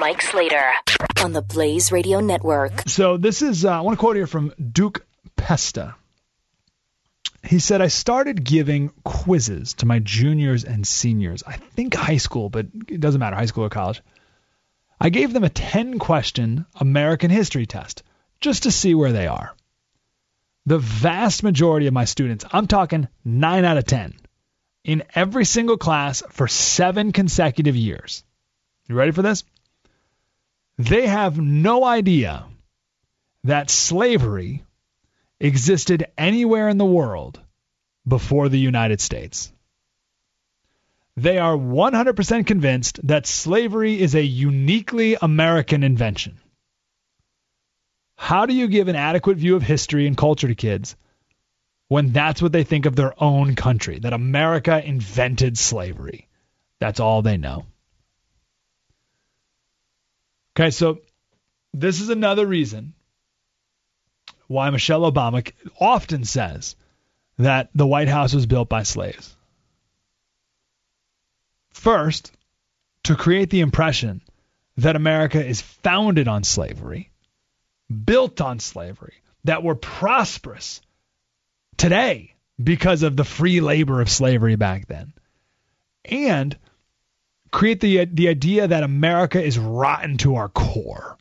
Mike Slater on the Blaze Radio Network. So this is uh, I want to quote here from Duke Pesta. He said, I started giving quizzes to my juniors and seniors. I think high school, but it doesn't matter, high school or college. I gave them a 10 question American history test just to see where they are. The vast majority of my students, I'm talking 9 out of 10, in every single class for seven consecutive years. You ready for this? They have no idea that slavery existed anywhere in the world before the United States. They are 100% convinced that slavery is a uniquely American invention. How do you give an adequate view of history and culture to kids when that's what they think of their own country, that America invented slavery? That's all they know. Okay, so this is another reason why Michelle Obama often says that the White House was built by slaves. First, to create the impression that America is founded on slavery, built on slavery, that we're prosperous today because of the free labor of slavery back then. And create the the idea that America is rotten to our core.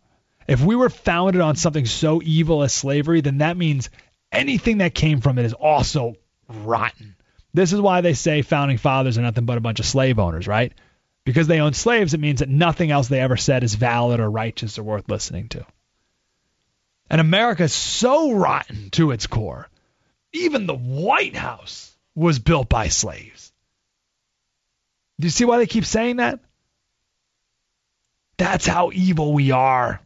If we were founded on something so evil as slavery, then that means anything that came from it is also rotten. This is why they say founding fathers are nothing but a bunch of slave owners, right? Because they own slaves, it means that nothing else they ever said is valid or righteous or worth listening to. And America is so rotten to its core. Even the White House was built by slaves. Do you see why they keep saying that? That's how evil we are.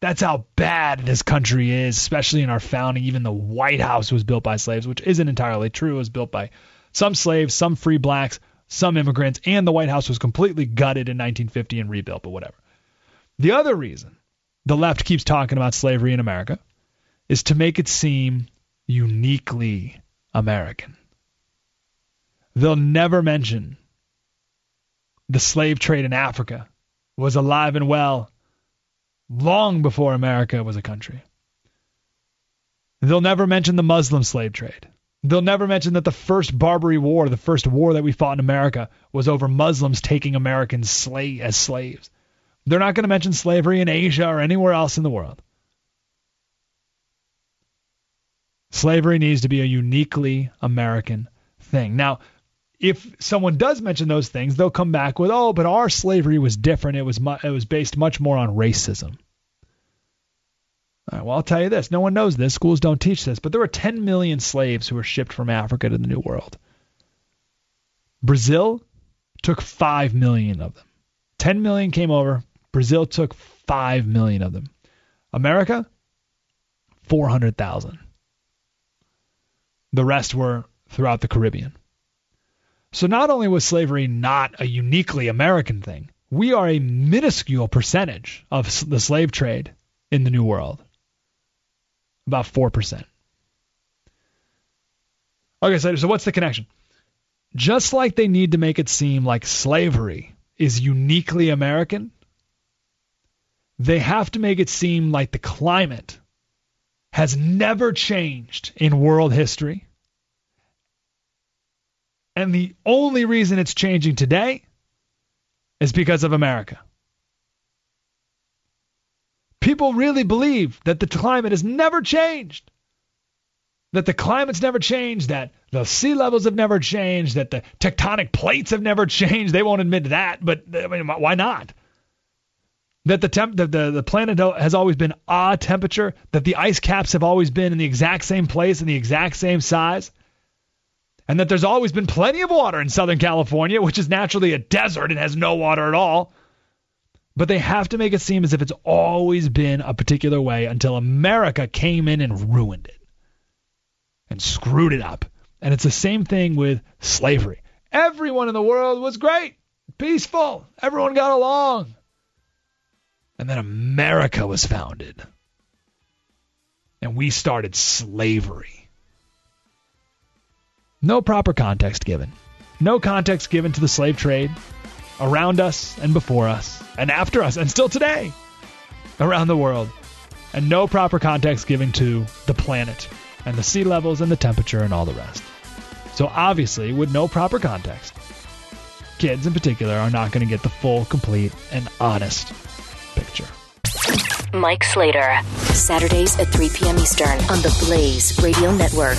That's how bad this country is, especially in our founding. Even the White House was built by slaves, which isn't entirely true. It was built by some slaves, some free blacks, some immigrants, and the White House was completely gutted in 1950 and rebuilt, but whatever. The other reason the left keeps talking about slavery in America is to make it seem uniquely American. They'll never mention the slave trade in Africa was alive and well long before America was a country. They'll never mention the Muslim slave trade. They'll never mention that the first Barbary War, the first war that we fought in America, was over Muslims taking Americans as slaves. They're not going to mention slavery in Asia or anywhere else in the world. Slavery needs to be a uniquely American thing. Now, if someone does mention those things, they'll come back with, "Oh, but our slavery was different. It was mu- it was based much more on racism." All right, well, I'll tell you this: no one knows this. Schools don't teach this, but there were 10 million slaves who were shipped from Africa to the New World. Brazil took 5 million of them. 10 million came over. Brazil took 5 million of them. America, 400,000. The rest were throughout the Caribbean. So not only was slavery not a uniquely American thing, we are a minuscule percentage of the slave trade in the New World. About 4%. Okay, so, so what's the connection? Just like they need to make it seem like slavery is uniquely American, they have to make it seem like the climate has never changed in world history and the only reason it's changing today is because of America. People really believe that the climate has never changed. That the climate's never changed, that the sea levels have never changed, that the tectonic plates have never changed. They won't admit that, but I mean, why not? That the, temp, the, the, the planet has always been a temperature, that the ice caps have always been in the exact same place and the exact same size and that there's always been plenty of water in Southern California, which is naturally a desert and has no water at all. But they have to make it seem as if it's always been a particular way until America came in and ruined it and screwed it up. And it's the same thing with slavery. Everyone in the world was great, peaceful, everyone got along. And then America was founded. And we started slavery. No proper context given. No context given to the slave trade around us and before us and after us and still today around the world. And no proper context given to the planet and the sea levels and the temperature and all the rest. So obviously, with no proper context, kids in particular are not going to get the full, complete, and honest picture. Mike Slater, Saturdays at 3 p.m. Eastern on the Blaze Radio Network.